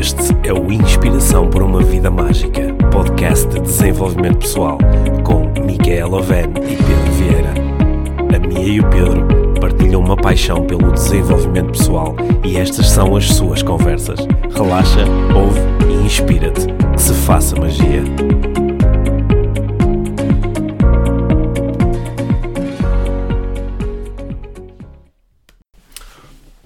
Este é o Inspiração por uma Vida Mágica, podcast de desenvolvimento pessoal, com Micaela Oven e Pedro Vieira. A Mia e o Pedro partilham uma paixão pelo desenvolvimento pessoal e estas são as suas conversas. Relaxa, ouve e inspira-te. Que se faça magia.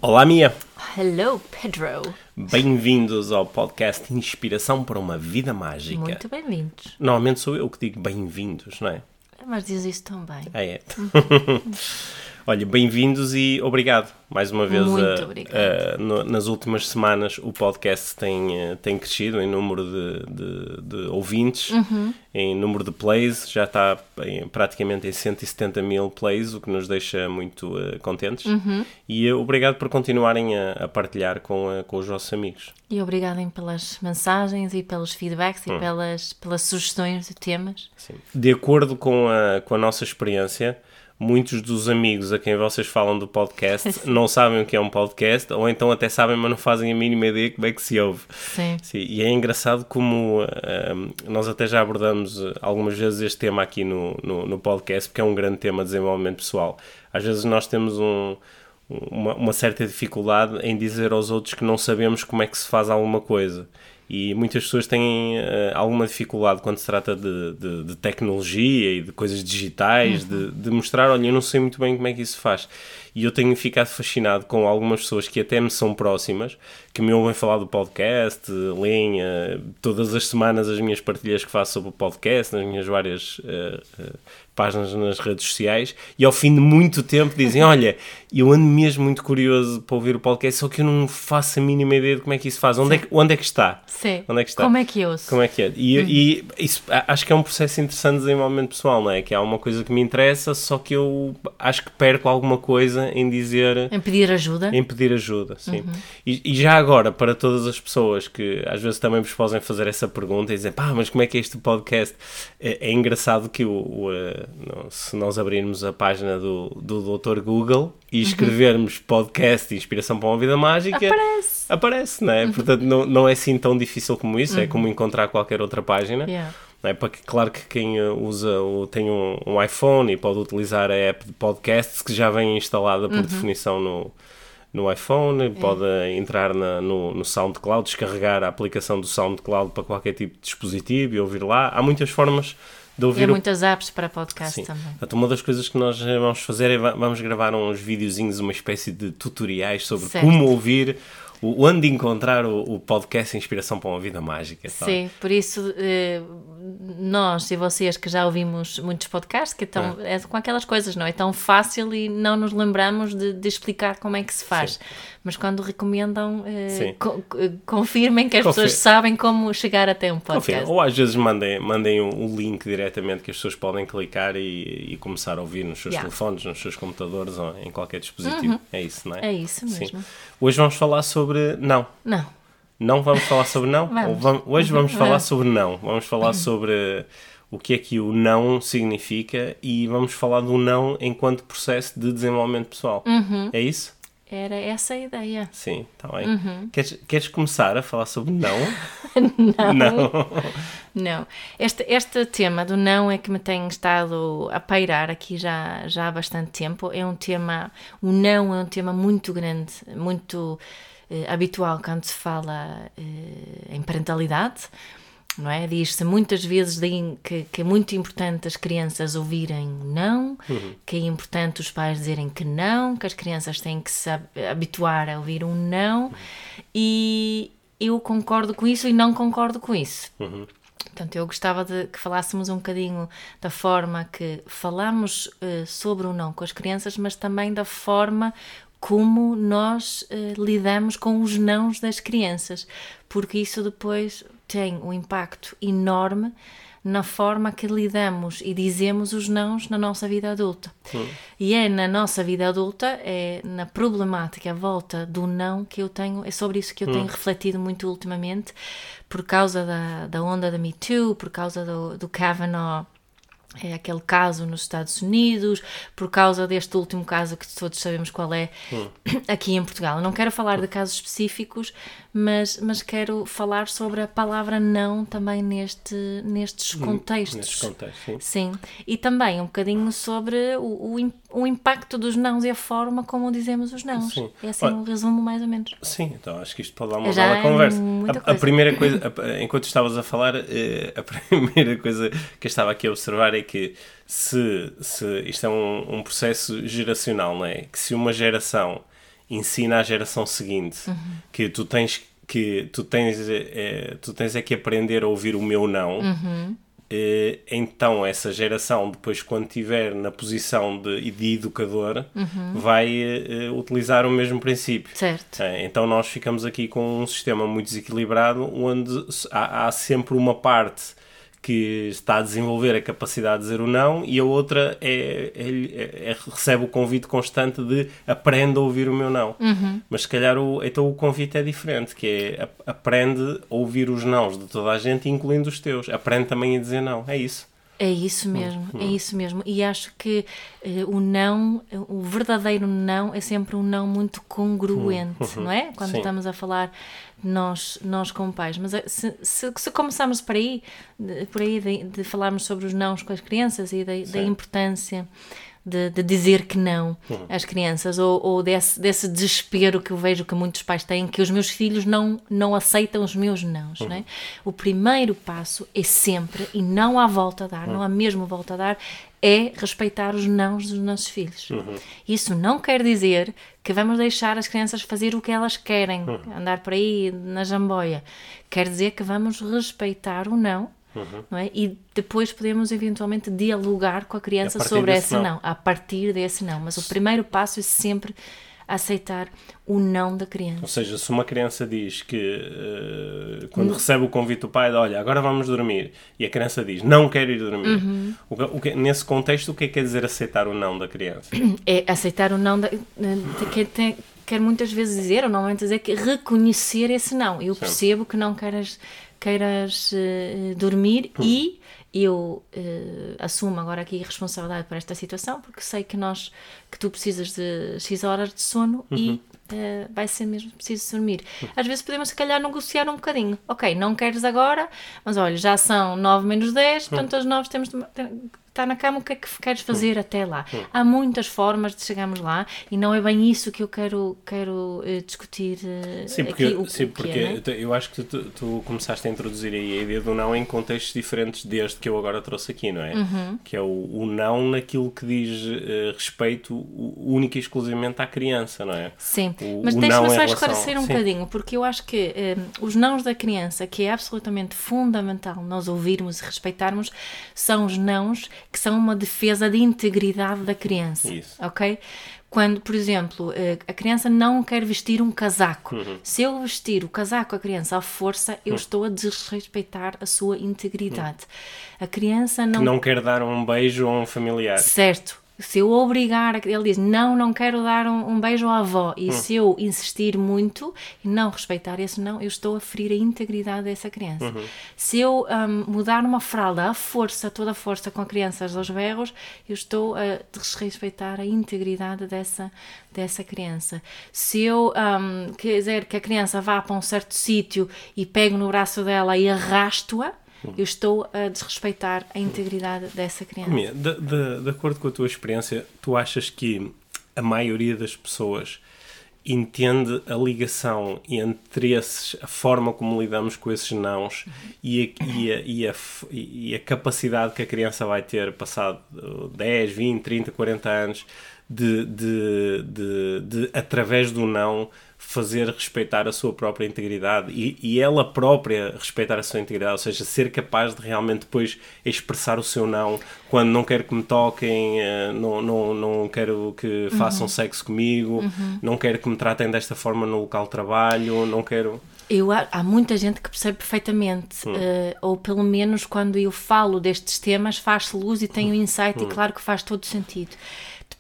Olá, Mia. Hello, Pedro. Bem-vindos ao podcast Inspiração para uma Vida Mágica. Muito bem-vindos. Normalmente sou eu que digo bem-vindos, não é? Mas diz isso tão bem. Ah, é. Olha, bem-vindos e obrigado mais uma vez. Muito obrigado. uh, no- nas últimas semanas o podcast tem, uh, tem crescido em número de, de- de ouvintes, Uhum. em número de plays, já está em- praticamente em 170 mil plays, o que nos deixa muito uh, contentes. Uhum. E uh, obrigado por continuarem a, a partilhar com, com os vossos amigos. E obrigada pelas mensagens e pelos feedbacks e pelas, pelas sugestões de temas. Sim. De acordo com a, com a nossa experiência, muitos dos amigos a quem vocês falam do podcast não sabem o que é um podcast, ou então até sabem, mas não fazem a mínima ideia como é que se ouve. Sim. Sim, e é engraçado como ah, nós até já abordamos ah, algumas vezes este tema aqui no, no, no podcast, porque é um grande tema de desenvolvimento pessoal. Às vezes nós temos um- uma, uma certa dificuldade em dizer aos outros que não sabemos como é que se faz alguma coisa. E muitas pessoas têm ah, alguma dificuldade quando se trata de, de- de tecnologia e de coisas digitais, de, de mostrar, olha, eu não sei muito bem como é que isso se faz. E eu tenho ficado fascinado com algumas pessoas que até me são próximas, que me ouvem falar do podcast, leem todas as semanas as minhas partilhas que faço sobre o podcast, nas minhas várias eh, eh, páginas nas redes sociais, e ao fim de muito tempo dizem: Olha, eu ando mesmo muito curioso para ouvir o podcast, só que eu não faço a mínima ideia de como é que isso faz. Onde é que, onde é que está? Sim. Onde é que está? Como é que eu ouço? Como é que é? E, e isso, acho que é um processo interessante de desenvolvimento pessoal, não é? Que há uma coisa que me interessa, só que eu acho que perco alguma coisa em dizer. Em pedir ajuda? Em pedir ajuda, sim. E, e já agora, para todas as pessoas que às vezes também vos podem fazer essa pergunta e dizer, pá, mas como é que é este podcast? É, é engraçado que o, o, eh, não, se nós abrirmos a página do, do Dr. Google e escrevermos podcast Inspiração para uma Vida Mágica, Aparece. aparece, não é? Portanto, não, não é assim tão difícil como isso, é como encontrar qualquer outra página. Yeah. Não é? Porque, claro que quem uh, usa ou tem um, um iPhone e pode utilizar a app de podcasts que já vem instalada por definição no, no iPhone, pode entrar na- no, no SoundCloud, descarregar a aplicação do SoundCloud para qualquer tipo de dispositivo e ouvir lá. Há muitas formas de E ouvir há o muitas apps para podcast Sim. também. Portanto, uma das coisas que nós eh, vamos fazer é va- vamos gravar uns videozinhos, uma espécie de tutoriais sobre Certo. como ouvir, o, onde encontrar o, o podcast Inspiração para uma Vida Mágica. tá? Sim, por isso eh, nós e vocês que já ouvimos muitos podcasts, que é, tão, é com aquelas coisas, não é tão fácil e não nos lembramos de, de explicar como é que se faz. Mas quando recomendam, Sim. co- co- confirmem que as Confir- pessoas sabem como chegar até um podcast. ou às vezes mandem, mandem o o link diretamente que as pessoas podem clicar e, e começar a ouvir nos seus Yeah. Uhum. telefones, nos seus computadores ou em qualquer dispositivo. É isso, não é? É isso Sim. mesmo. Hoje vamos falar sobre não. Não. Não vamos falar sobre não? Vamos. Ou vam- hoje vamos falar Vamos. sobre não. Vamos falar sobre o que é que o não significa e vamos falar do não enquanto processo de desenvolvimento pessoal. Uhum. É isso? Era essa a ideia. Sim, está bem. Uhum. Queres, queres começar a falar sobre não? Não. Não. Não. Este, este tema do não é que me tem estado a pairar aqui já, já há bastante tempo. É um tema, o não é um tema muito grande, muito eh, habitual quando se fala eh, em parentalidade. Não é? Diz-se muitas vezes que, que é muito importante as crianças ouvirem não, que é importante os pais dizerem que não, que as crianças têm que se hab- habituar a ouvir um não, e eu concordo com isso e não concordo com isso. Portanto, eu gostava de que falássemos um bocadinho da forma que falamos eh, sobre o não com as crianças, mas também da forma como nós eh, lidamos com os nãos das crianças, porque isso depois tem um impacto enorme na forma que lidamos e dizemos os nãos na nossa vida adulta. E é na nossa vida adulta, é na problemática à volta do não que eu tenho, é sobre isso que eu tenho refletido muito ultimamente, por causa da, da onda da Me Too, por causa do, do Kavanaugh é aquele caso nos Estados Unidos, por causa deste último caso que todos sabemos qual é hum. aqui em Portugal. Eu não quero falar de casos específicos, mas, mas quero falar sobre a palavra não também neste, nestes contextos. Nestes contextos, sim. sim. E também um bocadinho sobre o, o, o, impacto dos nãos e a forma como dizemos os nãos. Sim. É assim Olha, um resumo, mais ou menos. Sim, então acho que isto pode dar uma Já bela conversa. A, a, primeira coisa, a, enquanto estavas a falar, eh, a primeira coisa que eu estava aqui a observar é que se, se isto é um, um processo geracional, não é? Que se uma geração ensina à geração seguinte uhum. que tu tens que tu tens é, tu tens é que aprender a ouvir o meu não uhum. é, então essa geração depois quando estiver na posição de, de educador uhum. vai é, utilizar o mesmo princípio certo. então nós ficamos aqui com um sistema muito desequilibrado onde há, há sempre uma parte que está a desenvolver a capacidade de dizer o não e a outra é, é, é recebe o convite constante de aprenda a ouvir o meu não. Uhum. Mas se calhar o, então o convite é diferente, que é aprende a ouvir os nãos de toda a gente, incluindo os teus. Aprende também a dizer não. É isso. É isso mesmo, uhum. é isso mesmo. E acho que uh, o não, o verdadeiro não é sempre um não muito congruente, uhum. não é? Quando Sim. estamos a falar nós, nós como pais. Mas eh, se, se, se começarmos por aí, de, por aí de, de, falarmos sobre os nãos com as crianças e da, da importância de, de, dizer que não uhum. às crianças, ou, ou, desse, desse desespero que eu vejo que muitos pais têm, que os meus filhos não, não aceitam os meus nãos. Uhum. Né? O primeiro passo é sempre, e não há volta a dar, não há mesmo volta a dar, é respeitar os nãos dos nossos filhos. Uhum. Isso não quer dizer que vamos deixar as crianças fazer o que elas querem, uhum. andar por aí na jamboia. Quer dizer que vamos respeitar o não Uhum. Não é? E depois podemos eventualmente dialogar com a criança a sobre esse não. não, a partir desse não. Mas o primeiro passo é sempre aceitar o não da criança. Ou seja, se uma criança diz que uh, quando não. recebe o convite do pai, olha, agora vamos dormir, e a criança diz não quero ir dormir, uhum. o, o que, nesse contexto, o que é que quer dizer aceitar o não da criança? É aceitar o não da. Quer, tem, quer muitas vezes dizer, ou normalmente dizer que reconhecer esse não. Eu Sim. percebo que não queres queiras uh, dormir hum. e eu uh, assumo agora aqui a responsabilidade por esta situação porque sei que nós que tu precisas de X horas de sono uhum. e uh, vai ser mesmo preciso dormir. Uhum. Às vezes podemos se calhar negociar um bocadinho. Ok, não queres agora, mas olha, já são 9 menos 10, portanto uhum. às 9 temos de, está na cama, o que é que queres fazer até lá? Há muitas formas de chegarmos lá e não é bem isso que eu quero, quero uh, discutir uh, sim, porque, aqui, o, sim, porque é, eu acho que tu, tu, começaste a introduzir aí a ideia do não em contextos diferentes desde que eu agora trouxe aqui, não é? Uhum. Que é o, o, não naquilo que diz uh, respeito única e exclusivamente à criança, não é? Sim, o, mas deixa-me só esclarecer um sim. bocadinho, porque eu acho que os nãos da criança, que é absolutamente fundamental nós ouvirmos e respeitarmos, são os nãos que são uma defesa de integridade da criança. Isso. Ok? Quando, por exemplo, eh, a criança não quer vestir um casaco. Uhum. Se eu vestir o casaco à criança à força, eu uhum. estou a desrespeitar a sua integridade. Uhum. A criança não. Que não quer dar um beijo a um familiar. Certo se eu obrigar, ele diz não, não quero dar um, um beijo à avó, e hum. se eu insistir muito e não respeitar esse não, eu estou a ferir a integridade dessa criança. Uhum. Se eu um, mudar uma fralda à força, toda a força com a criança aos berros, eu estou a desrespeitar a integridade dessa, dessa criança. Se eu um, quiser que a criança vá para um certo sítio e pego no braço dela e arrasto-a, eu estou a desrespeitar a integridade dessa criança. Minha, de, de, de acordo com a tua experiência, tu achas que a maioria das pessoas entende a ligação entre esses, a forma como lidamos com esses nãos e, a, e, a, e, a, e a capacidade que a criança vai ter passado 10, 20, 30, 40 anos de, de, de, de através do não, fazer respeitar a sua própria integridade e, e, ela própria respeitar a sua integridade, ou seja, ser capaz de realmente depois expressar o seu não quando não quero que me toquem, eh, não, não, não quero que façam uhum. sexo comigo, uhum. não quero que me tratem desta forma no local de trabalho, não quero. Eu, há muita gente que percebe perfeitamente, hum. uh, ou pelo menos quando eu falo destes temas faz-se luz e tenho um insight hum. e claro que faz todo sentido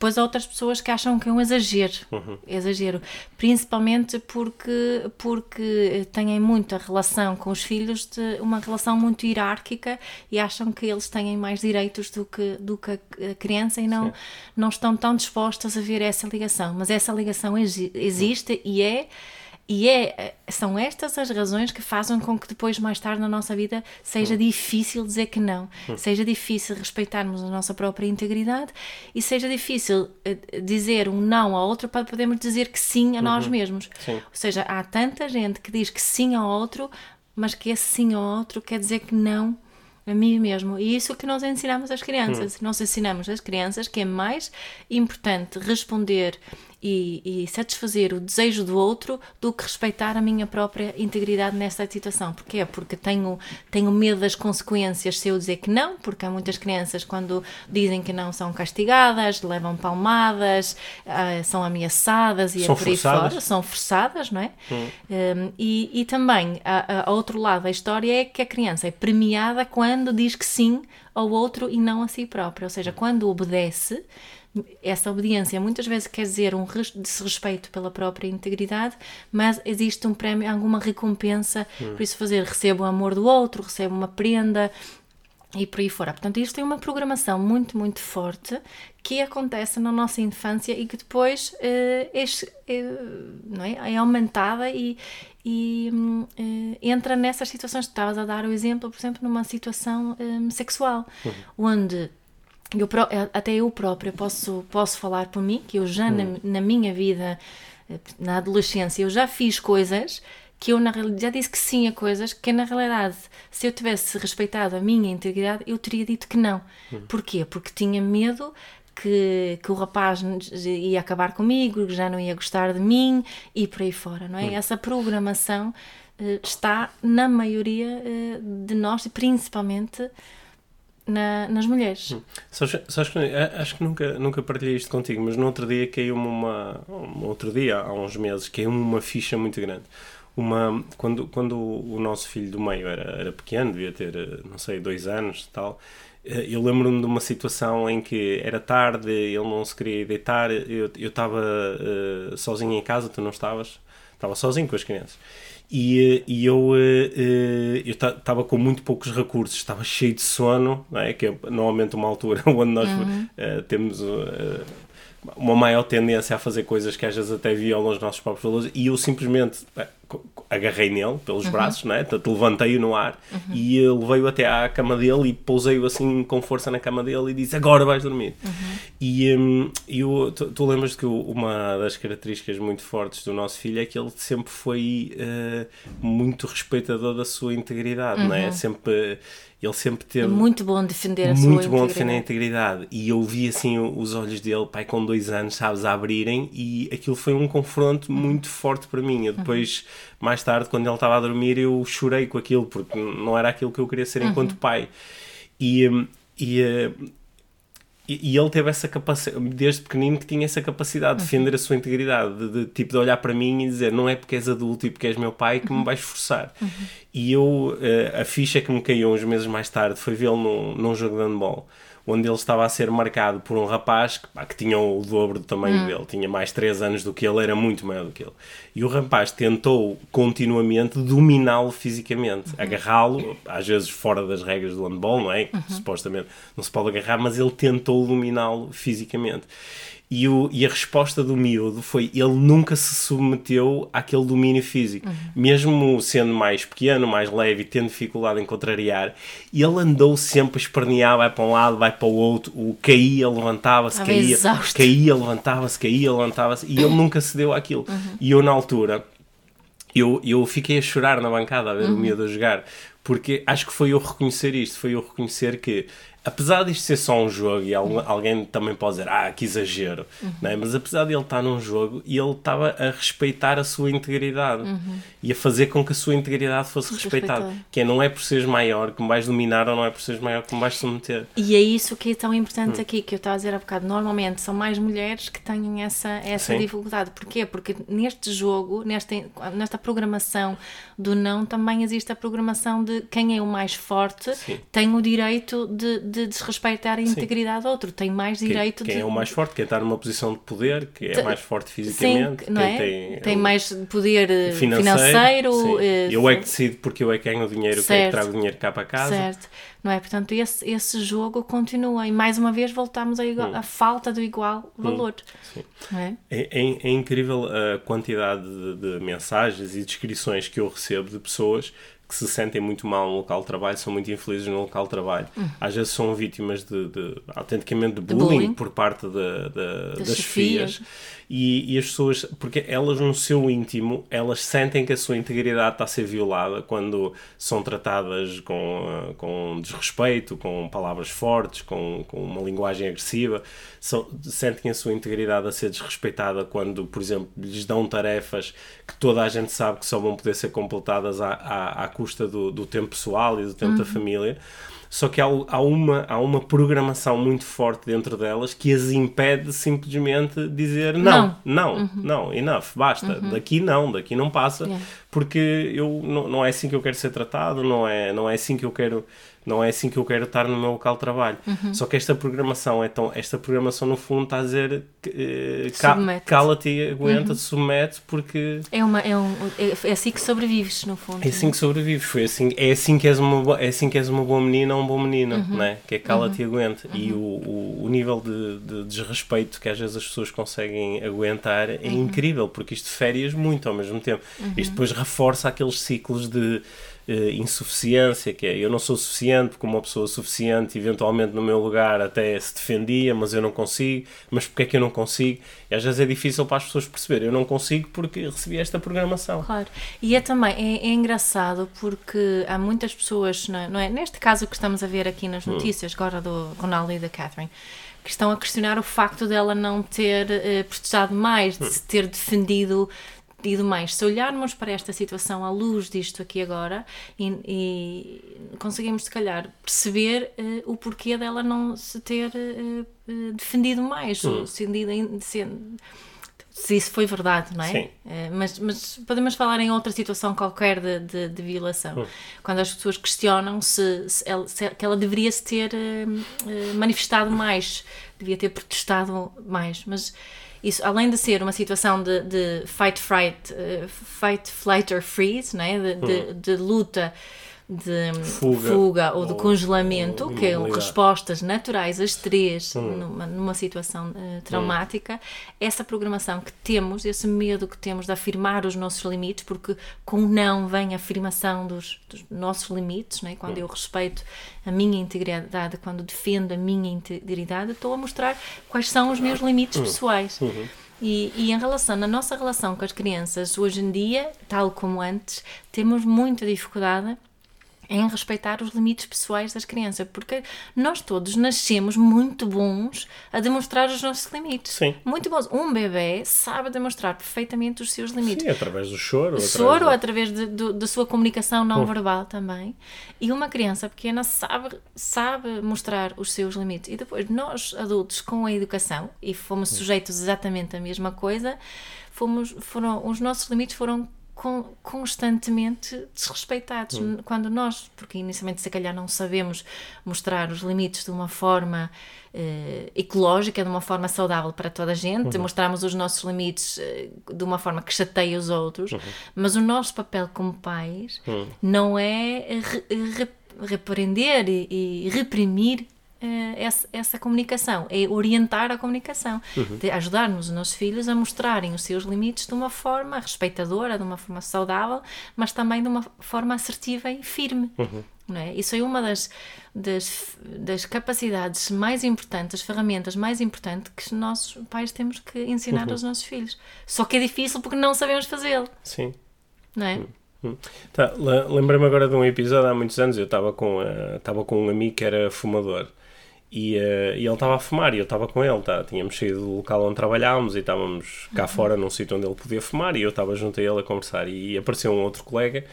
depois há outras pessoas que acham que é um exagero, Uhum. exagero, principalmente porque, porque têm muita relação com os filhos, de uma relação muito hierárquica e acham que eles têm mais direitos do que, do que a criança e não, não estão tão dispostas a ver essa ligação. Mas essa ligação exi- existe e é. E é, são estas as razões que fazem com que depois, mais tarde na nossa vida, seja difícil dizer que não, seja difícil respeitarmos a nossa própria integridade e seja difícil eh, dizer um não ao outro para podermos dizer que sim a nós mesmos. Sim. Ou seja, há tanta gente que diz que sim ao outro, mas que esse sim ao outro quer dizer que não a mim mesmo. E isso que nós ensinamos às crianças. Nós ensinamos às crianças que é mais importante responder e, e satisfazer o desejo do outro do que respeitar a minha própria integridade nesta situação. Porquê? Porque tenho, tenho medo das consequências se eu dizer que não, porque há muitas crianças quando dizem que não são castigadas, levam palmadas, ah, são ameaçadas e São é por aí forçadas. fora são forçadas, não é? Um, e, e também, a, a- a outro lado da história é que a criança é premiada quando diz que sim ao outro e não a si própria. Ou seja, quando obedece, essa obediência muitas vezes quer dizer um res- desrespeito pela própria integridade, mas existe um prémio, alguma recompensa por isso fazer. Recebo o amor do outro, recebo uma prenda, e por aí fora. Portanto, isto tem uma programação muito, muito forte que acontece na nossa infância e que depois eh, é, é, não é? é aumentada e, e hum, eh, entra nessas situações. Tu estavas a dar o exemplo, por exemplo, numa situação hum, sexual, onde eu, pró- até eu própria posso, posso falar por mim, que eu já na, na minha vida, eh, na adolescência, eu já fiz coisas que eu na realidade já disse que sim a coisas que na realidade, se eu tivesse respeitado a minha integridade, eu teria dito que não. Porquê? Porque tinha medo que, que o rapaz ia acabar comigo, que já não ia gostar de mim e por aí fora, não é? Essa programação eh, está na maioria eh, de nós e principalmente na- nas mulheres. Sabes, sabes que a- acho que nunca, nunca partilhei isto contigo, mas no outro dia caiu-me uma. Um outro dia, há uns meses, caiu-me uma ficha muito grande. Uma, quando, quando o nosso filho do meio era, era pequeno, devia ter, eh, não sei, dois anos tal, eh, eu lembro-me de uma situação em que era tarde, ele não se queria deitar, eu eu estava eh, sozinho em casa, tu não estavas, estava sozinho com as crianças. E, eh, e eu eh, eh, estava com muito poucos recursos, estava cheio de sono, não é? que é normalmente uma altura onde nós eh, temos eh, uma maior tendência a fazer coisas que às vezes até violam os nossos próprios valores, e eu simplesmente eh, agarrei nele pelos braços, não é? Portanto, levantei-o no ar e eh, levei-o até à cama dele e pousei-o assim com força na cama dele e disse: Agora vais dormir. E hum, eu, tu, tu lembras que uma das características muito fortes do nosso filho é que ele sempre foi eh, muito respeitador da sua integridade, é? Sempre, ele sempre teve muito bom defender a sua muito bom defender a integridade. E eu vi assim os olhos dele, pai, com dois anos, sabes, a abrirem, e aquilo foi um confronto muito forte para mim. Eu depois, mais tarde, quando ele estava a dormir, eu chorei com aquilo, porque não era aquilo que eu queria ser enquanto pai. E. hum, e eh, e, e ele teve essa capacidade, desde pequenino, que tinha essa capacidade de defender a sua integridade, de, de, tipo de olhar para mim e dizer: Não é porque és adulto e porque és meu pai que me vais forçar. E eu, eh, a ficha que me caiu uns meses mais tarde foi vê-lo num, num jogo de handball, onde ele estava a ser marcado por um rapaz que, pá, que tinha o dobro do tamanho dele, tinha mais 3 anos do que ele, era muito maior do que ele. E o rapaz tentou continuamente dominá-lo fisicamente, agarrá-lo, às vezes fora das regras do handball, não é? Que Supostamente não se pode agarrar, mas ele tentou dominá-lo fisicamente. E, o, e a resposta do miúdo foi ele nunca se submeteu àquele domínio físico. Mesmo sendo mais pequeno, mais leve e tendo dificuldade em contrariar, ele andou sempre a espernear, vai para um lado, vai para o outro, o caía, levantava-se, caía, caía, levantava-se, caía, levantava-se, e ele nunca cedeu àquilo. E eu, na altura, eu, eu fiquei a chorar na bancada a ver o miúdo a jogar, porque acho que foi eu reconhecer isto, foi eu reconhecer que, apesar disto ser só um jogo, e alguém também pode dizer, ah, que exagero, não é? mas apesar de ele estar num jogo, e ele estava a respeitar a sua integridade e a fazer com que a sua integridade fosse respeitada. Que é, não é por seres maior que me vais dominar, ou não é por seres maior que me vais submeter. E é isso que é tão importante aqui, que eu estava a dizer há bocado. Normalmente são mais mulheres que têm essa, essa Sim. dificuldade. Porquê? Porque neste jogo, nesta, nesta programação do não, também existe a programação de quem é o mais forte Sim. tem o direito de, de desrespeitar a integridade do outro, tem mais direito quem, quem de... é o mais forte, quem está numa posição de poder, quem é mais forte fisicamente, Sim, é? tem, tem o mais poder eh, financeiro. financeiro, eh, eu é que decido porque eu é que ganho o dinheiro, quem é que Certo. trago o dinheiro cá para casa. Certo, não é? Portanto, esse, esse jogo continua e mais uma vez voltamos à, igual, à falta do igual valor. Sim. Não é? É, é- é incrível a quantidade de, de mensagens e descrições que eu recebo de pessoas que se sentem muito mal no local de trabalho, são muito infelizes no local de trabalho. Às vezes são vítimas de, de autenticamente de bullying, bullying. por parte da- da- Das das chefias. chefias. E, e as pessoas, porque elas no seu íntimo, elas sentem que a sua integridade está a ser violada quando são tratadas com, ah, com desrespeito, com palavras fortes, com, com uma linguagem agressiva. São, sentem a sua integridade a ser desrespeitada quando, por exemplo, lhes dão tarefas que toda a gente sabe que só vão poder ser completadas à, à, à custa do, do tempo pessoal e do tempo da família. Só que há, há, uma, há uma programação muito forte dentro delas que as impede simplesmente de dizer não, não, não, enough, basta, daqui não, daqui não passa, Yeah. porque eu, não, não é assim que eu quero ser tratado, não é, não é assim que eu quero não é assim que eu quero estar no meu local de trabalho. Só que esta programação é tão, esta programação no fundo está a dizer ca- Submete-te. cala-te, aguenta, submete porque É, uma, é, um, é, é assim que sobrevives, no fundo. é assim que sobrevives, foi assim, é assim que és uma, é assim que és uma boa menina ou um bom menino, Uhum. né? que é cala-te e aguenta. E o, o, o nível de, de desrespeito que às vezes as pessoas conseguem aguentar é Uhum. incrível, porque isto férias muito ao mesmo tempo. Isto depois reforça aqueles ciclos de insuficiência, que é eu não sou suficiente, porque uma pessoa suficiente, eventualmente no meu lugar até se defendia, mas eu não consigo, mas porque é que eu não consigo? E às vezes é difícil para as pessoas perceberem, eu não consigo porque recebi esta programação. Claro. E é também é, é engraçado porque há muitas pessoas, não é, não é? Neste caso que estamos a ver aqui nas notícias, agora do Ronaldo e da Catherine, que estão a questionar o facto dela não ter eh, protestado mais, de se ter defendido ido mais. Se olharmos para esta situação à luz disto aqui agora e, e conseguimos se calhar perceber eh, o porquê dela não se ter eh, defendido mais, defendido em- se- se isso foi verdade, não é? Sim. Mas, mas podemos falar em outra situação qualquer de, de, de violação. Hum. Quando as pessoas questionam se, se ela, se- que ela deveria se ter manifestado mais, devia ter protestado mais. Mas isso, além de ser uma situação de, de fight, fright, eh, fight, flight or freeze, não é? de, de, de luta, de Fuga ou de ou- congelamento, ou que é imobilidade. respostas naturais às três Hum. numa, numa situação eh, traumática, essa programação que temos, esse medo que temos de afirmar os nossos limites, porque com o não vem a afirmação dos, dos nossos limites, né? Hum. quando eu respeito a minha integridade, quando defendo a minha integridade, estou a mostrar quais são os meus limites Hum. pessoais. Uhum. E, e em relação, na nossa relação com as crianças, hoje em dia, tal como antes, temos muita dificuldade em respeitar os limites pessoais das crianças, porque nós todos nascemos muito bons a demonstrar os nossos limites. Sim. Muito bons. Um bebê sabe demonstrar perfeitamente os seus limites. Sim, através do choro. O através da- de- sua comunicação não verbal também. E uma criança pequena sabe, sabe mostrar os seus limites. E depois, nós adultos, com a educação, e fomos sujeitos exatamente à mesma coisa, fomos, foram, os nossos limites foram constantemente desrespeitados. Quando nós, porque inicialmente se calhar não sabemos mostrar os limites de uma forma eh, ecológica, de uma forma saudável para toda a gente, mostramos os nossos limites eh, de uma forma que chateia os outros, mas o nosso papel como pais não é re- re- repreender e, e reprimir essa, essa comunicação, é orientar a comunicação, de ajudar-nos os nossos filhos a mostrarem os seus limites de uma forma respeitadora, de uma forma saudável, mas também de uma forma assertiva e firme. Não é? Isso é uma das, das, das capacidades mais importantes, as ferramentas mais importantes que os nossos pais temos que ensinar aos nossos filhos. Só que é difícil porque não sabemos fazê-lo, Sim. não é? Hum. Tá, le- Lembrei-me agora de um episódio há muitos anos. Eu estava com, eh, estava com um amigo que era fumador e, eh, e ele estava a fumar e eu estava com ele. Tá? Tínhamos saído do local onde trabalhávamos e estávamos cá fora num sítio onde ele podia fumar e eu estava junto a ele a conversar. E apareceu um outro colega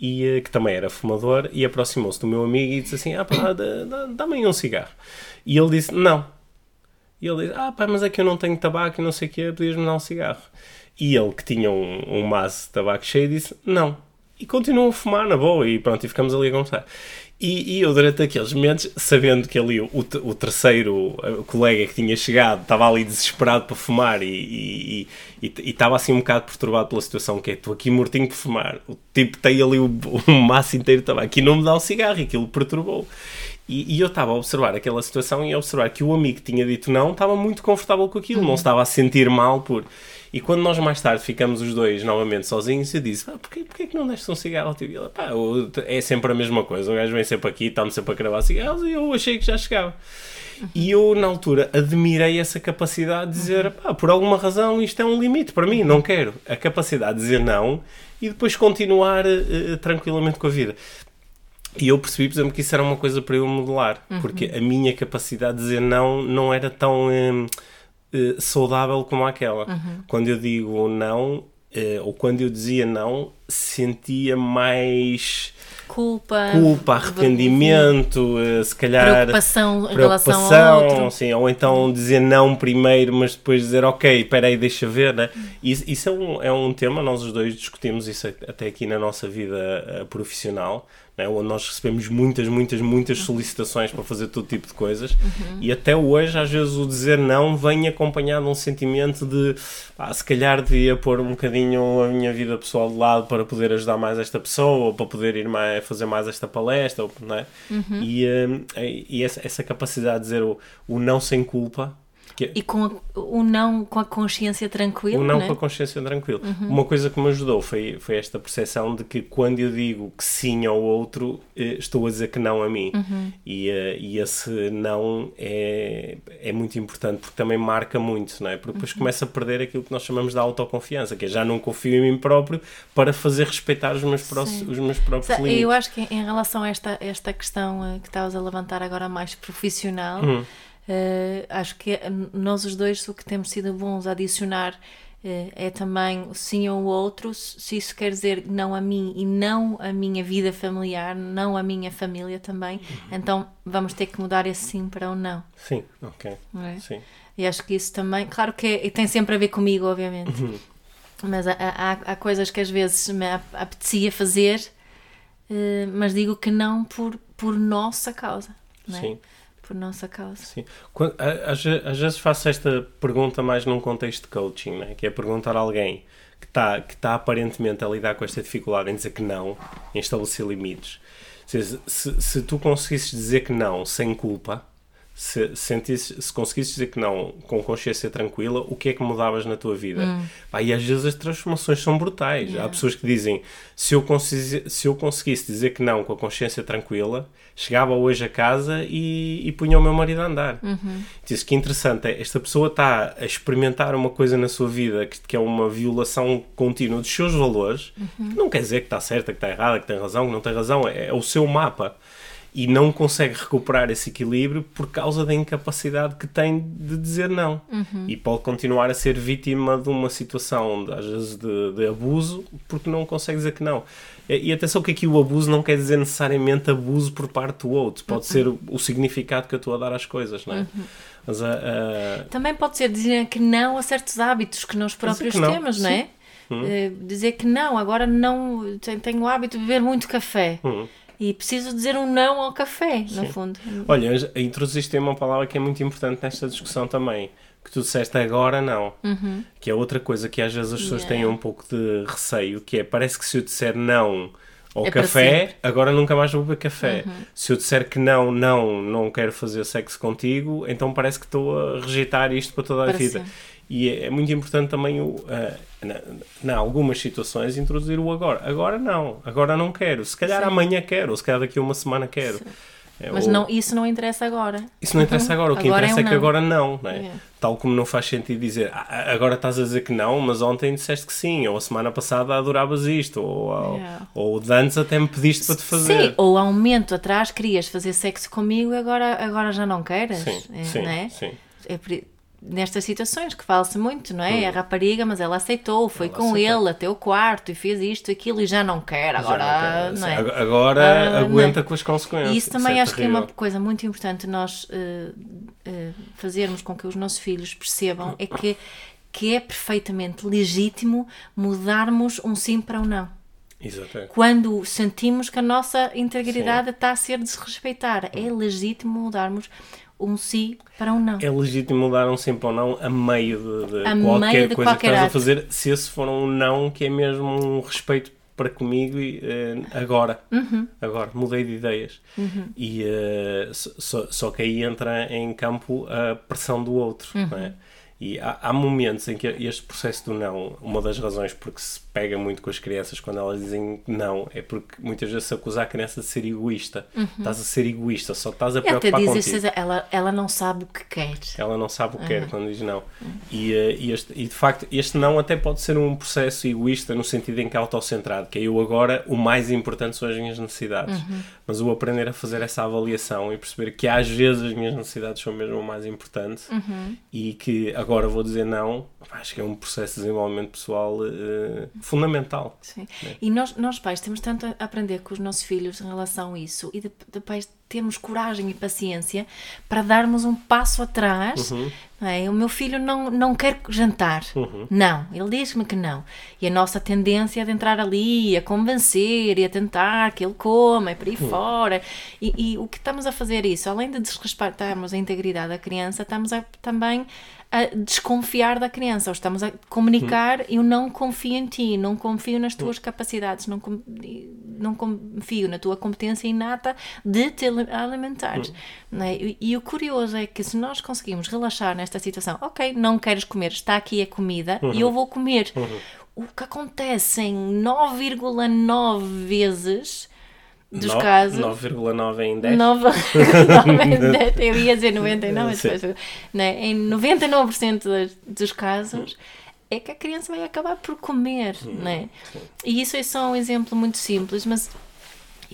e, eh, que também era fumador e aproximou-se do meu amigo e disse assim: Ah, pá, dá- dá- dá-me aí um cigarro. E ele disse: Não. E ele disse: Ah, pá, mas é que eu não tenho tabaco e não sei o quê, podias-me dar um cigarro. E ele, que tinha um, um maço de tabaco cheio, disse: Não. e continuam a fumar na boa e pronto, e ficamos ali a conversar. E, e eu, durante aqueles momentos, sabendo que ali o, o terceiro o colega que tinha chegado estava ali desesperado para fumar e, e, estava assim um bocado perturbado pela situação, que é, estou aqui mortinho por fumar. O tipo tem ali o, o maço inteiro também, aqui não me dá o cigarro, aquilo perturbou. E, e, eu estava a observar aquela situação e a observar que o amigo que tinha dito não estava muito confortável com aquilo, uhum. não estava a sentir mal por. E quando nós mais tarde ficamos os dois novamente sozinhos, eu disse: porquê, porquê que não deixas um cigarro? E ele, pá, é sempre a mesma coisa. O gajo vem sempre aqui, está-me sempre a gravar cigarros e eu achei que já chegava. E eu, na altura, admirei essa capacidade de dizer: pá, por alguma razão isto é um limite para mim, não quero. A capacidade de dizer não e depois continuar uh, tranquilamente com a vida. E eu percebi, por exemplo, que isso era uma coisa para eu modelar, uhum. porque a minha capacidade de dizer não não era tão. Um, uh, saudável como aquela. Uhum. Quando eu digo não, uh, ou quando eu dizia não, sentia mais culpa, culpa arrependimento, uh, se calhar preocupação, preocupação em relação ao outro. Sim, ou então dizer não primeiro, mas depois dizer ok, espera aí, deixa ver. Né? Isso, isso é, um, é um tema, nós os dois discutimos isso até aqui na nossa vida profissional né, onde nós recebemos muitas, muitas, muitas solicitações para fazer todo tipo de coisas uhum. e até hoje, às vezes, o dizer não vem acompanhado de um sentimento de ah, se calhar devia pôr um bocadinho a minha vida pessoal de lado para poder ajudar mais esta pessoa ou para poder ir mais, fazer mais esta palestra, ou, não é? Uhum. E, um, e essa, essa, capacidade de dizer o, o não sem culpa que... E com a, o não com a consciência tranquila. O não né? com a consciência tranquila. Uhum. Uma coisa que me ajudou foi, foi esta percepção de que quando eu digo que sim ao outro, eh, estou a dizer que não a mim. Uhum. E, eh, e esse não é, é muito importante porque também marca muito, não é? Porque depois uhum. começa a perder aquilo que nós chamamos de autoconfiança, que é já não confio em mim próprio para fazer respeitar os meus, os meus próprios limites. Eu acho que em relação a esta, esta questão eh, que estavas a levantar agora mais profissional. Uhum Uh, acho que nós os dois o que temos sido bons a adicionar uh, é também sim ao outro, se isso quer dizer não a mim e não a minha vida familiar, não a minha família também, uhum. então vamos ter que mudar esse sim para o não. Sim, ok. É? Sim. E acho que isso também, claro que é, tem sempre a ver comigo, obviamente, uhum. mas há, há, há, coisas que às vezes me apetecia fazer, uh, mas digo que não por, por nossa causa. Não é? Sim por nossa causa. Sim. Às, às vezes faço esta pergunta mais num contexto de coaching, né? que é perguntar a alguém que está que tá aparentemente a lidar com esta dificuldade em dizer que não, em estabelecer limites. Se, se, se tu conseguisses dizer que não sem culpa, se, sentisse, se conseguisses dizer que não com consciência tranquila, o que é que mudavas na tua vida? Hum. Pá, e às vezes as transformações são brutais. Yeah. Há pessoas que dizem: se eu, se eu conseguisse dizer que não com a consciência tranquila, chegava hoje a casa e, e punha o meu marido a andar. Uhum. Diz que interessante é, esta pessoa está a experimentar uma coisa na sua vida que, que é uma violação contínua dos seus valores, uhum. que não quer dizer que está certa, que está errada, que tem razão, que não tem razão, é, é o seu mapa e não consegue recuperar esse equilíbrio por causa da incapacidade que tem de dizer não. Uhum. E pode continuar a ser vítima de uma situação, às vezes, de, de, abuso, porque não consegue dizer que não. E, e, atenção que aqui o abuso não quer dizer necessariamente abuso por parte do outro, pode uhum. ser o, o, significado que eu estou a dar às coisas, não é? Uhum. Mas, uh, uh... Também pode ser dizer que não a certos hábitos que nós próprios não. temos, não é? Uh, dizer que não, agora não tenho o hábito de beber muito café. Uhum. E preciso dizer um não ao café, Sim. no fundo. Olha, introduziste uma palavra que é muito importante nesta discussão também. Que tu disseste agora não. Uhum. Que é outra coisa que às vezes as pessoas yeah. têm um pouco de receio, que é parece que se eu disser não ao é café, agora nunca mais vou beber café. Uhum. Se eu disser que não, não, não quero fazer sexo contigo, então parece que estou a rejeitar isto para toda a para vida. Sempre. E é, é, muito importante também, o, uh, na, algumas situações, introduzir o agora. Agora não, agora não quero. Se calhar Sim. amanhã quero, ou se calhar daqui a uma semana quero. É, Mas ou... não, isso não interessa agora. Isso não interessa agora. O que agora interessa é, um é, que agora não. não é? Yeah. Tal como não faz sentido dizer ah, agora estás a dizer que não, mas ontem disseste que sim, ou a semana passada adoravas isto, ou, yeah. ou, ou antes até me pediste para te fazer. Sim, ou há um momento atrás querias fazer sexo comigo e agora, agora já não queres. Sim, é, sim, não é? sim. É, nestas situações que fala-se muito, não é? Hum. A rapariga, mas ela aceitou, foi ela com aceitou. ele até o quarto e fez isto, aquilo e já não quer, agora não, quer. não é? Agora ah, aguenta não. com as consequências. E isso também é acho terrível. que é uma coisa muito importante nós uh, uh, fazermos com que os nossos filhos percebam, é que, que é perfeitamente legítimo mudarmos um sim para um não. Exatamente. Quando sentimos que a nossa integridade está a ser desrespeitada. É legítimo mudarmos um sim para um não. É legítimo mudar um sim para um não a meio de, de A qualquer meio de coisa qualquer que estás a fazer, se esse for um não que é mesmo um respeito para comigo e, eh, agora. Uhum. Agora, mudei de ideias. E eh, só- só, que aí entra em campo a pressão do outro, não Uhum. é? E há, há momentos em que este processo do não, uma das razões porque se pega muito com as crianças quando elas dizem não, é porque muitas vezes se acusa a criança de ser egoísta. Estás a ser egoísta, só estás a E até preocupar diz contigo. isso, ela, ela não sabe o que quer. Ela não sabe o que quer quando diz não. E, eh, e este, e de facto, este não até pode ser um processo egoísta no sentido em que é autocentrado, que é eu agora, o mais importante são as minhas necessidades. Mas o aprender a fazer essa avaliação e perceber que às vezes as minhas necessidades são mesmo o mais importante e que agora vou dizer não, acho que é um processo de desenvolvimento pessoal eh, fundamental. Sim. E nós, nós pais temos tanto a aprender com os nossos filhos em relação a isso e de- depois temos coragem e paciência para darmos um passo atrás. não é? O meu filho não, não quer jantar. Não, ele diz-me que não. E a nossa tendência é de entrar ali, a convencer e a tentar que ele coma e por aí fora. E, e o que estamos a fazer isso, além de desrespeitarmos a integridade da criança, estamos a, também a desconfiar da criança, ou estamos a comunicar eu não confio em ti, não confio nas tuas capacidades, não, com- não confio na tua competência inata de te ali- alimentares. não é? E, e o curioso é que se nós conseguimos relaxar nesta situação, ok, não queres comer, está aqui a comida e eu vou comer. O que acontece em 9,9 vezes dos No- casos 9,9 em 10. Nova, nova- eu ia dizer 99, mas depois, né, em 99% dos, dos casos é que a criança vai acabar por comer, né? E isso é só um exemplo muito simples, mas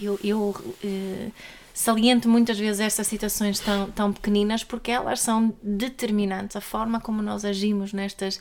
eu, eu eh, saliento muitas vezes estas situações tão, tão pequeninas porque elas são determinantes. A forma como nós agimos nestas,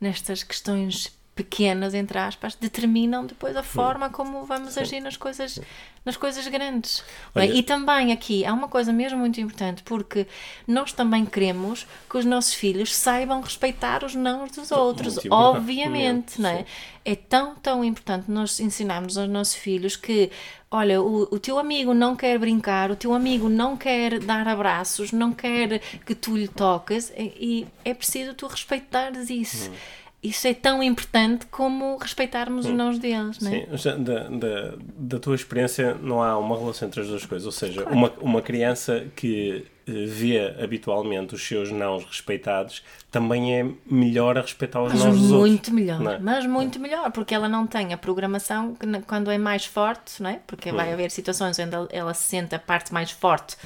nestas questões pequenas, entre aspas, determinam depois a forma como vamos agir nas coisas, nas coisas grandes. é? Olha- E também aqui há uma coisa mesmo muito importante, porque nós também queremos que os nossos filhos saibam respeitar os nãos dos outros, obviamente, não é? É tão, tão importante nós ensinarmos aos nossos filhos que, olha, o, o teu amigo não quer brincar, o teu amigo não quer dar abraços, não quer que tu lhe toques, e, e é preciso tu respeitares isso. Hum. Isso é tão importante como respeitarmos os nãos deles, não é? Sim, da, da, da tua experiência não há uma relação entre as duas coisas. Ou seja, uma, uma criança que eh, vê habitualmente os seus nãos respeitados também é melhor a respeitar os Mas nãos dos outros. muito melhor, é? mas muito melhor, porque ela não tem a programação que quando é mais forte, não é? Porque vai Hum. haver situações onde ela- ela se sente a parte mais forte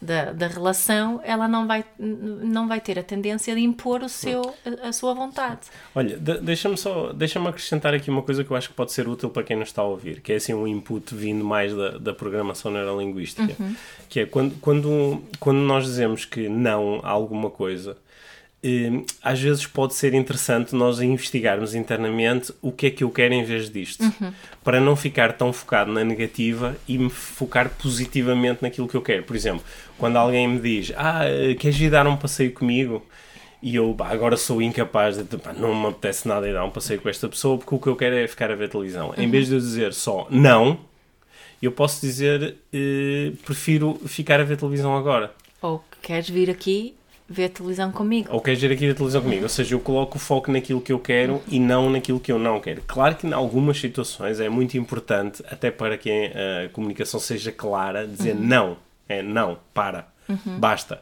da, da relação, ela não vai, não vai ter a tendência de impor o seu, a, a sua vontade. Olha, de- deixa-me só, deixa-me acrescentar aqui uma coisa que eu acho que pode ser útil para quem nos está a ouvir, que é assim um input vindo mais da, da programação neurolinguística, que é quando, quando, quando nós dizemos que não a alguma coisa, às vezes pode ser interessante nós investigarmos internamente o que é que eu quero em vez disto, para não ficar tão focado na negativa e me focar positivamente naquilo que eu quero. Por exemplo, quando alguém me diz, ah, eh, queres ir dar um passeio comigo? E eu agora sou incapaz de, não me apetece nada ir dar um passeio com esta pessoa porque o que eu quero é ficar a ver televisão. Em vez de eu dizer só não, eu posso dizer eh, prefiro ficar a ver televisão agora. Ou queres vir aqui ver televisão comigo? Ou queres ver aqui a televisão comigo. Ou seja, eu coloco o foco naquilo que eu quero e não naquilo que eu não quero. Claro que em algumas situações é muito importante, até para que a comunicação seja clara, dizer não. É não, para, basta.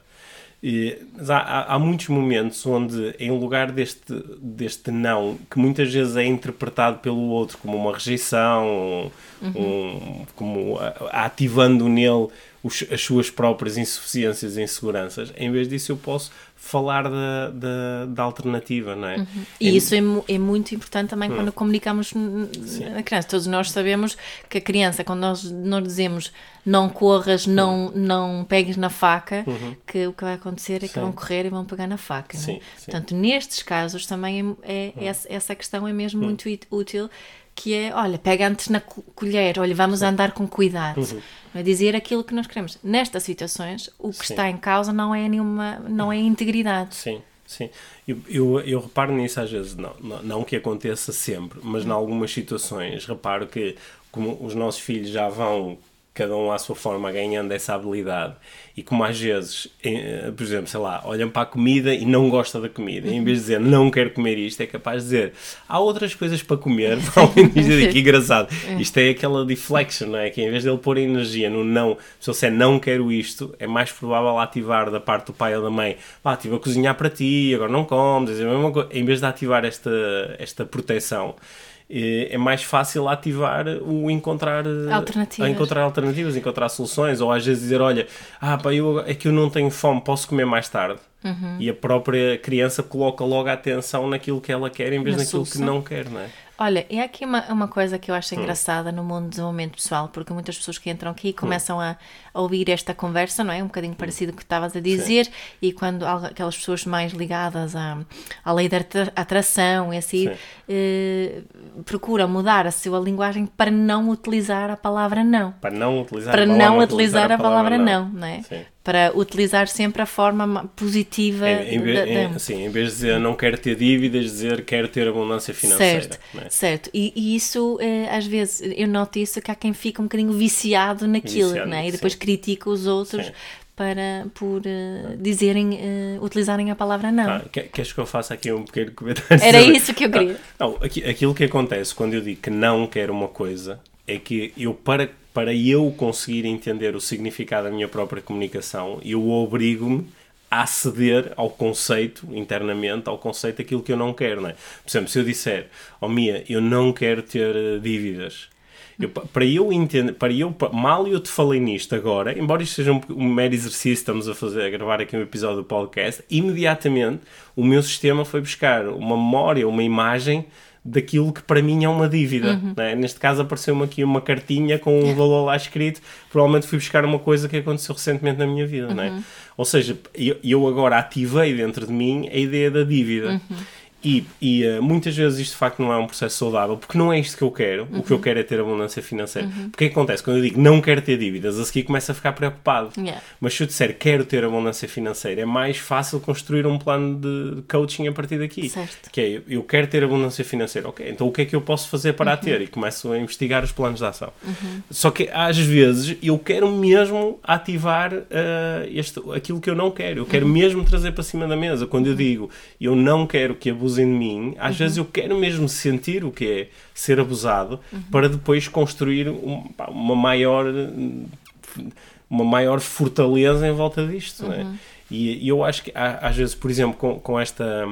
E, mas há, há, muitos momentos onde, em lugar deste, deste não, que muitas vezes é interpretado pelo outro como uma rejeição, um- como a- ativando nele os- as suas próprias insuficiências e inseguranças, em vez disso eu posso falar da, da, da alternativa, não é? E isso é, é muito importante também quando comunicamos n- a criança. Todos nós sabemos que a criança, quando nós, nós dizemos não corras, não, não pegues na faca, que o que vai acontecer é que Sim. vão correr e vão pegar na faca. não é? Sim, sim. Portanto, nestes casos também é, é- essa, essa questão é mesmo muito it- útil, que é, olha, pega antes na co- colher, olha, vamos andar com cuidado. Não é dizer aquilo que nós queremos. Nestas situações, o que Sim. está em causa não é nenhuma, não é a integridade. Sim. Sim, eu, eu, eu, reparo nisso às vezes, não, não, não que aconteça sempre, mas em algumas situações reparo que como os nossos filhos já vão cada um à sua forma ganhando essa habilidade. E como às vezes, eh, por exemplo, sei lá, olham para a comida e não gostam da comida, em vez de dizer não quero comer isto, é capaz de dizer há outras coisas para comer, além dizer que engraçado, isto é aquela deflection, não é? Que em vez dele pôr energia no não, se ele disser não quero isto, é mais provável ativar da parte do pai ou da mãe, ah, estive a cozinhar para ti, agora não comes, é em vez de ativar esta, esta proteção é, é mais fácil ativar o encontrar alternativas. encontrar alternativas, encontrar soluções, ou às vezes dizer, olha, ah, pá, eu, é que eu não tenho fome, posso comer mais tarde. Uhum. E a própria criança coloca logo a atenção naquilo que ela quer em vez Na daquilo solução. que não quer, não é? Olha, e aqui uma, uma coisa que eu acho hum. engraçada no mundo do desenvolvimento pessoal, porque muitas pessoas que entram aqui hum. começam a, a, ouvir esta conversa, não é? Um bocadinho hum. parecido com o que estavas a dizer, Sim. e quando aquelas pessoas mais ligadas à, à lei da atração, e assim, eh, procuram mudar a sua linguagem para não utilizar a palavra não. Para não utilizar, para a palavra, não utilizar a palavra, não, não, é? Sim para utilizar sempre a forma positiva. Em, em, da, em, sim, em vez de dizer não quero ter dívidas, dizer quero ter abundância financeira. Certo, é? certo. E, e isso, eh, às vezes, eu noto isso que há quem fica um bocadinho viciado naquilo, viciado, né? e depois sim. Critica os outros. Sim. Para, por uh, dizerem, uh, utilizarem a palavra não. Ah, queres que eu faça aqui um pequeno comentário? Era isso que eu queria. Não, não, aquilo que acontece quando eu digo que não quero uma coisa é que eu, para para eu conseguir entender o significado da minha própria comunicação, eu obrigo-me a ceder ao conceito, internamente, ao conceito daquilo que eu não quero, não é? Por exemplo, se eu disser, oh Mia, eu não quero ter eh, dívidas, eu, para eu entender, para eu, mal eu te falei nisto agora, embora isto seja um, um mero exercício, estamos a fazer, a gravar aqui um episódio do podcast, imediatamente o meu sistema foi buscar uma memória, uma imagem daquilo que para mim é uma dívida. Uhum. Né? Neste caso apareceu-me aqui uma cartinha com um valor lá escrito, provavelmente fui buscar uma coisa que aconteceu recentemente na minha vida. Uhum. Né? Ou seja, eu, eu, agora ativei dentro de mim a ideia da dívida. Uhum. E, e uh, muitas vezes isto de facto não é um processo saudável, porque não é isto que eu quero. Uhum. O que eu uhum. quero é ter abundância financeira. Uhum. Porque o que acontece? Quando eu digo não quero ter dívidas, a seguir começo a ficar preocupado. Yeah. Mas se eu disser quero ter abundância financeira, é mais fácil construir um plano de coaching a partir daqui. Certo. Que é, eu quero ter abundância financeira. Ok, então o que é que eu posso fazer para a uhum. ter? E começo a investigar os planos de ação. Uhum. Só que às vezes eu quero mesmo ativar uh, este, aquilo que eu não quero. Eu quero mesmo trazer para cima da mesa. Quando eu digo eu não quero que abusem de mim, às uhum. vezes eu quero mesmo sentir o que é ser abusado uhum. para depois construir um, uma maior uma maior fortaleza em volta disto, uhum. né? E, e, eu acho que às vezes, por exemplo, com, com esta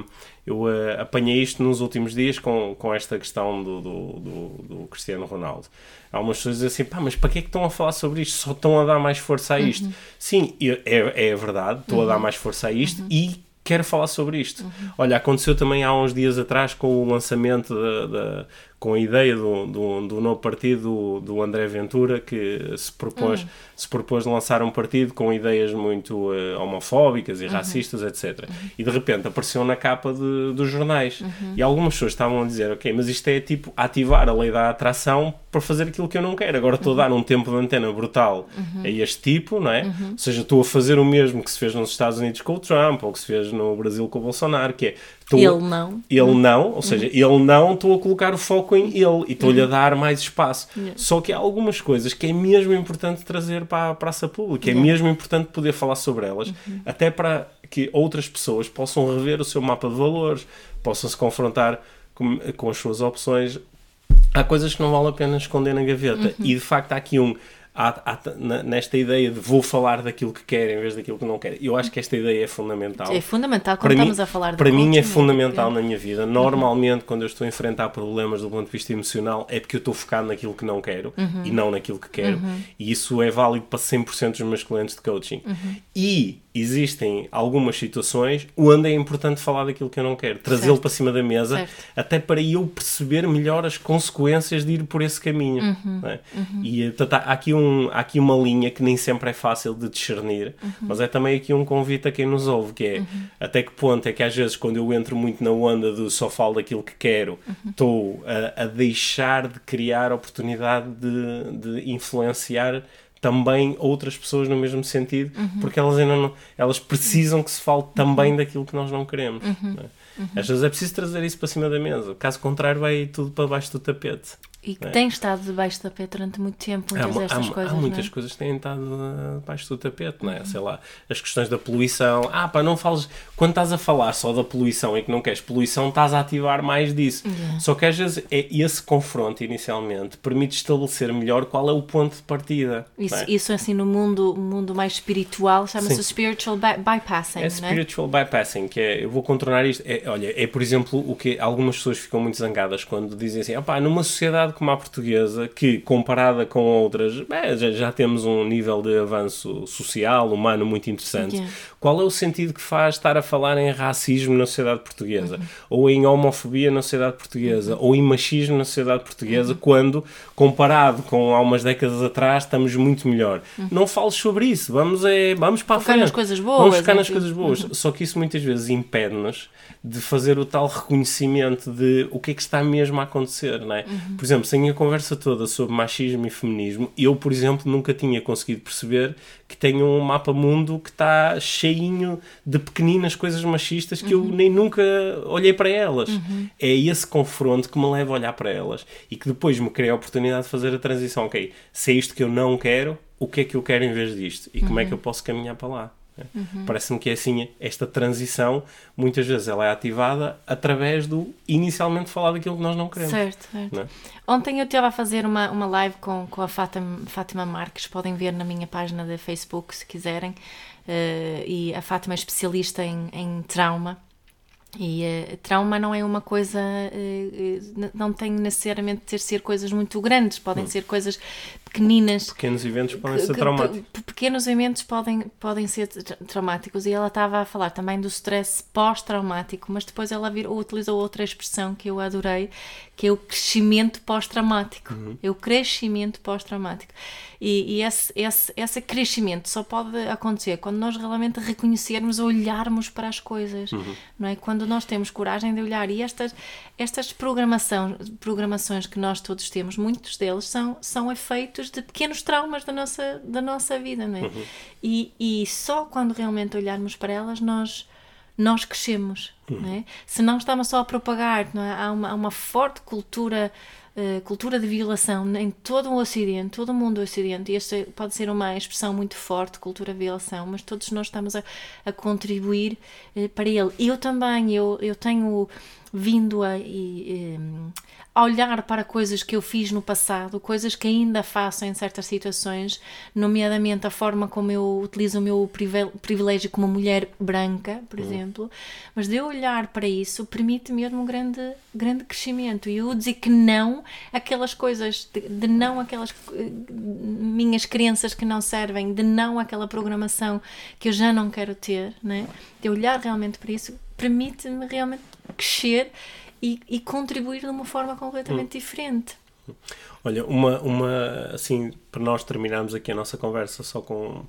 eu uh, apanhei isto nos últimos dias com, com esta questão do, do, do, do Cristiano Ronaldo. Há umas pessoas dizem assim, pá, mas para que é que estão a falar sobre isto? Só estão a dar mais força a isto. Uhum. Sim, é, é verdade, estou uhum. a dar uhum. mais força a isto uhum. e quero falar sobre isto. Uhum. Olha, aconteceu também há uns dias atrás com o lançamento da, da com a ideia do, do, do, novo partido do André Ventura, que se propôs, uhum. se propôs lançar um partido com ideias muito uh, homofóbicas e uhum. racistas, etc. Uhum. E de repente apareceu na capa de, dos jornais. Uhum. E algumas pessoas estavam a dizer: Ok, mas isto é tipo ativar a lei da atração para fazer aquilo que eu não quero. Agora estou a dar um tempo de antena brutal a este tipo, não é? Ou seja, estou a fazer o mesmo que se fez nos Estados Unidos com o Trump ou que se fez no Brasil com o Bolsonaro, que é Tô, ele não. Ele não, ou seja, ele não, estou a colocar o foco em ele e estou-lhe a dar mais espaço. Yeah. Só que há algumas coisas que é mesmo importante trazer para a praça pública, é mesmo importante poder falar sobre elas, uhum. até para que outras pessoas possam rever o seu mapa de valores, possam se confrontar com, com as suas opções. Há coisas que não vale a pena esconder na gaveta. Uhum. E de facto há aqui um há, há, nesta ideia de vou falar daquilo que quero em vez daquilo que não quero. Eu acho que esta ideia é fundamental. É fundamental quando para estamos mim, a falar de Para mim é fundamental na minha vida. Normalmente, uhum. quando eu estou a enfrentar problemas do ponto de vista emocional, é porque eu estou focado naquilo que não quero uhum. e não naquilo que quero. Uhum. E isso é válido para 100% dos meus clientes de coaching. Uhum. E existem algumas situações onde é importante falar daquilo que eu não quero, trazê-lo para cima da mesa, certo. até para eu perceber melhor as consequências de ir por esse caminho. Uhum. É? Uhum. E portanto, há, aqui um, há aqui uma linha que nem sempre é fácil de discernir, uhum. mas é também aqui um convite a quem nos ouve, que é uhum. até que ponto é que às vezes quando eu entro muito na onda do só falo daquilo que quero, uhum. estou a, a, deixar de criar oportunidade de, de influenciar também outras pessoas no mesmo sentido, porque elas ainda não, elas precisam que se fale também daquilo que nós não queremos. não é? Às vezes é preciso trazer isso para cima da mesa, caso contrário, vai tudo para baixo do tapete. E que É. tem estado debaixo do tapete durante muito tempo, muitas Há, destas há- coisas. há muitas não é? Uhum. coisas que têm estado uh, debaixo do tapete, não é? Sei lá, as questões da poluição. Ah, pá, não fales. Quando estás a falar só da poluição e que não queres poluição, estás a ativar mais disso. Só que às vezes é esse confronto inicialmente permite estabelecer melhor qual é o ponto de partida. Isso, é? isso assim no mundo, mundo mais espiritual chama-se spiritual by- bypassing, É é? spiritual bypassing, que é, eu vou contornar isto. É, olha, é por exemplo o que algumas pessoas ficam muito zangadas quando dizem assim: opá, numa sociedade como a portuguesa, que comparada com outras, bem, já, já temos um nível de avanço social, humano muito interessante. Yeah. Qual é o sentido que faz estar a falar em racismo na sociedade portuguesa? Uhum. Ou em homofobia na sociedade portuguesa? Ou em machismo na sociedade portuguesa, Uhum. quando, comparado com há umas décadas atrás, estamos muito melhor? Uhum. Não fales sobre isso. Vamos, é, vamos para a Focar frente. nas coisas boas, Vamos focar nas coisas boas. Só que isso muitas vezes impede-nos de fazer o tal reconhecimento de o que é que está mesmo a acontecer, não é? Uhum. Por exemplo, sem a conversa toda sobre machismo e feminismo, eu, por exemplo, nunca tinha conseguido perceber que tenho um mapa mundo que está cheinho de pequeninas coisas machistas que Uhum. eu nem nunca olhei para elas. É esse confronto que me leva a olhar para elas e que depois me cria a oportunidade de fazer a transição. Ok, se é isto que eu não quero, o que é que eu quero em vez disto? E como é que Uhum. eu posso caminhar para lá? Né? Parece-me que é assim, esta transição, muitas vezes ela é ativada através do inicialmente falar daquilo que nós não queremos. Certo, certo. não é? Ontem eu estava a fazer uma, uma live com, com a Fátima, Fátima Marques, podem ver na minha página de Facebook se quiserem. Eh, e a Fátima é especialista em, em trauma. E eh, trauma não é uma coisa, n- não tem necessariamente de ter ser coisas muito grandes, podem ser coisas pequeninas. Pequenos eventos podem que- ser traumáticos. pe- pequenos eventos podem, podem ser tra- traumáticos e ela estava a falar também do stress pós-traumático, mas depois ela vir, utilizou outra expressão que eu adorei, que é o crescimento pós-traumático. É o crescimento pós-traumático. E, e esse, esse, esse crescimento só pode acontecer quando nós realmente reconhecermos, olharmos para as coisas, não é? Quando nós temos coragem de olhar. E estas, estas programação, programações que nós todos temos, muitos deles são, são efeitos de pequenos traumas da nossa, da nossa vida, não é? E, e só quando realmente olharmos para elas, nós nós crescemos, não é? Se não estamos só a propagar, não é? há, uma, há uma forte cultura, eh, cultura de violação em todo o Ocidente, todo o mundo do Ocidente, e esta pode ser uma expressão muito forte, cultura de violação, mas todos nós estamos a, a contribuir eh, para ele. Eu também, eu, eu tenho vindo a, e, eh, a olhar para coisas que eu fiz no passado, coisas que ainda faço em certas situações, nomeadamente a forma como eu utilizo o meu privilégio como mulher branca, por exemplo, mas de eu olhar para isso permite mesmo um grande, grande crescimento. E eu dizer que não aquelas coisas, de, de não aquelas minhas crenças que não servem, de não aquela programação que eu já não quero ter, né? de olhar realmente para isso, permite-me realmente crescer e, e contribuir de uma forma completamente diferente. Olha, uma, uma, assim, para nós terminarmos aqui a nossa conversa só com,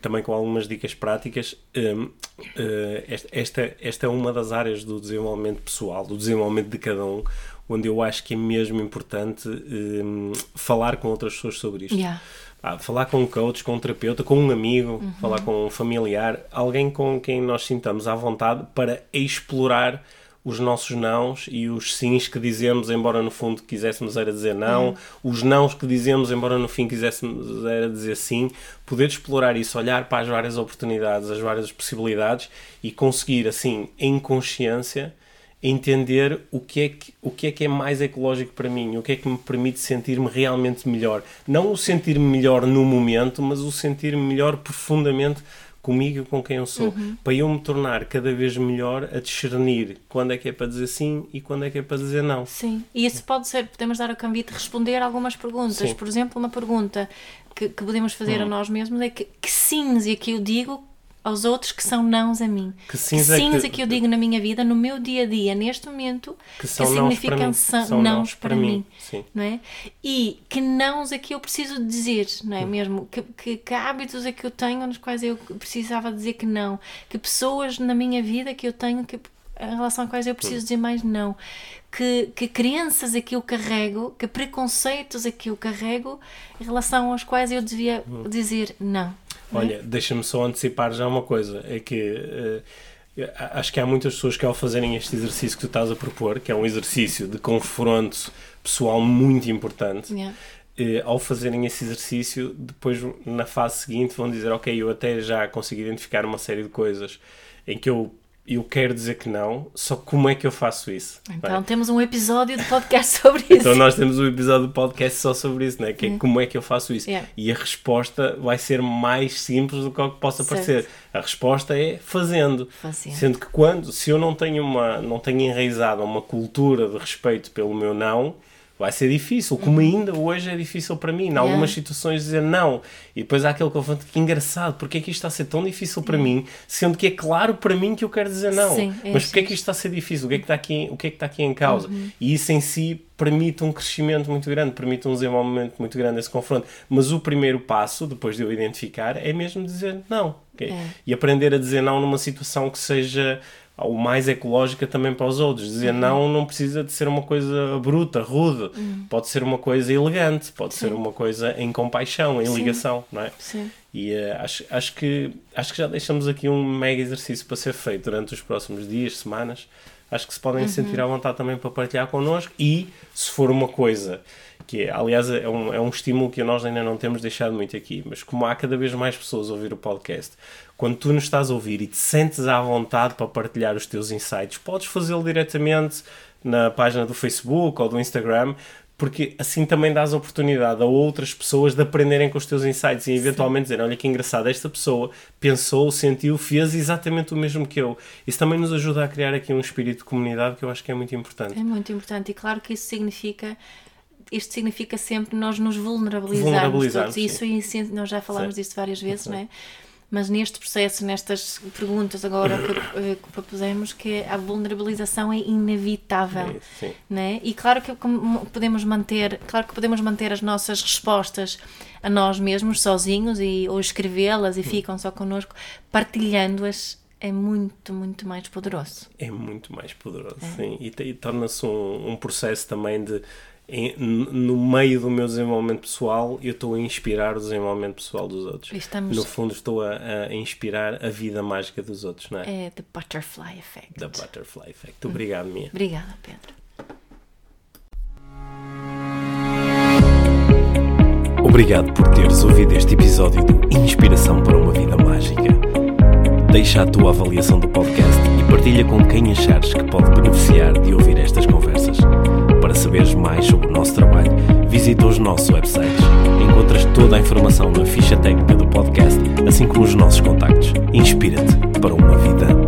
também com algumas dicas práticas, hum, eh, esta, esta, é uma das áreas do desenvolvimento pessoal, do desenvolvimento de cada um, onde eu acho que é mesmo importante hum, falar com outras pessoas sobre isto. Yeah. Ah, falar com um coach, com um terapeuta, com um amigo, falar com um familiar, alguém com quem nós sintamos à vontade para explorar os nossos nãos e os sims que dizemos, embora no fundo quiséssemos era dizer não, os nãos que dizemos, embora no fim quiséssemos era dizer sim, poder explorar isso, olhar para as várias oportunidades, as várias possibilidades e conseguir assim, em consciência, entender o que, é que, o que é que é mais ecológico para mim, o que é que me permite sentir-me realmente melhor. Não o sentir-me melhor no momento, mas o sentir-me melhor profundamente comigo e com quem eu sou. Para eu me tornar cada vez melhor a discernir quando é que é para dizer sim e quando é que é para dizer não. Sim, e isso pode ser, podemos dar o convite de responder algumas perguntas. Sim. Por exemplo, uma pergunta que, que podemos fazer a nós mesmos é que, que sims é que eu digo aos outros que são nãos a mim. Que sims é sims que- é que eu digo na minha vida, no meu dia a dia, neste momento, Que são para significam mim. sa- São nãos para, para mim. mim. Sim. Não é? E que nãos é que eu preciso dizer, não é mesmo? Que, que, que hábitos é que eu tenho nos quais eu precisava dizer que não? Que pessoas na minha vida que eu tenho que em relação a quais eu preciso dizer mais não. Que, que crenças é que eu carrego, que preconceitos é que eu carrego em relação aos quais eu devia dizer não. Olha, deixa-me só antecipar já uma coisa: é que. Uh, acho que há muitas pessoas que ao fazerem este exercício que tu estás a propor, que é um exercício de confronto pessoal muito importante, Yeah. eh, ao fazerem esse exercício, depois na fase seguinte vão dizer, ok, eu até já consigo identificar uma série de coisas em que eu, eu quero dizer que não, só como é que eu faço isso? é? Então temos um episódio de podcast sobre isso. Então nós temos um episódio do podcast só sobre isso, né? que é como é que eu faço isso. Yeah. E a resposta vai ser mais simples do que o que possa Certo. parecer. A resposta é fazendo. Fazendo. Sendo que quando, se eu não tenho uma, não tenho enraizado uma cultura de respeito pelo meu não, vai ser difícil, como ainda hoje é difícil para mim, em algumas Uhum. Yeah. situações dizer não. E depois há aquele confronto que engraçado, porque é que isto está a ser tão difícil para mim, sendo que é claro para mim que eu quero dizer não. Sim, é Mas porque é assim. que isto está a ser difícil? O que é que está aqui, o que é que está aqui em causa? Uhum. E isso em si permite um crescimento muito grande, permite um desenvolvimento muito grande esse confronto. Mas o primeiro passo, depois de eu identificar, é mesmo dizer não. ok? É. E aprender a dizer não numa situação que seja o mais ecológica também para os outros. Dizer Uhum. não não precisa de ser uma coisa bruta, rude. Pode ser uma coisa elegante, pode ser uma coisa em compaixão, em Sim. ligação, não é? Sim. E eh, acho, acho, que, acho que já deixamos aqui um mega exercício para ser feito durante os próximos dias, semanas. Acho que se podem sentir à vontade também para partilhar connosco e se for uma coisa que é, aliás, é um, é um estímulo que nós ainda não temos deixado muito aqui, mas como há cada vez mais pessoas a ouvir o podcast, quando tu nos estás a ouvir e te sentes à vontade para partilhar os teus insights, podes fazê-lo diretamente na página do Facebook ou do Instagram, porque assim também dás a oportunidade a outras pessoas de aprenderem com os teus insights e eventualmente dizer, olha que engraçado, esta pessoa pensou, sentiu, fez exatamente o mesmo que eu. Isso também nos ajuda a criar aqui um espírito de comunidade que eu acho que é muito importante. É muito importante e claro que isso significa isto significa sempre nós nos vulnerabilizarmos Vulnerabilizarmos, todos. E isso nós já falámos Sim. disso várias vezes, não é? Mas neste processo, nestas perguntas agora que, eh, que propusemos, que a vulnerabilização é inevitável. É, sim. né? E claro que podemos manter, claro que podemos manter as nossas respostas a nós mesmos sozinhos e ou escrevê-las Hum. e ficam só connosco, partilhando-as é muito, muito mais poderoso. É muito mais poderoso, sim. E, e torna-se um, um processo também de. Em- no meio do meu desenvolvimento pessoal, eu estou a inspirar o desenvolvimento pessoal dos outros. Estamos- No fundo, estou a, a inspirar a vida mágica dos outros, não é? É the butterfly effect. Da Butterfly Effect. Obrigado, Mia. Obrigada, Pedro. Obrigado por teres ouvido este episódio de Inspiração para uma Vida Mágica. Deixa a tua avaliação do podcast e partilha com quem achares que pode beneficiar de ouvir estas conversas. Para saberes mais sobre o nosso trabalho, visita os nossos websites. Encontras toda a informação na ficha técnica do podcast, assim como os nossos contactos. Inspira-te para uma vida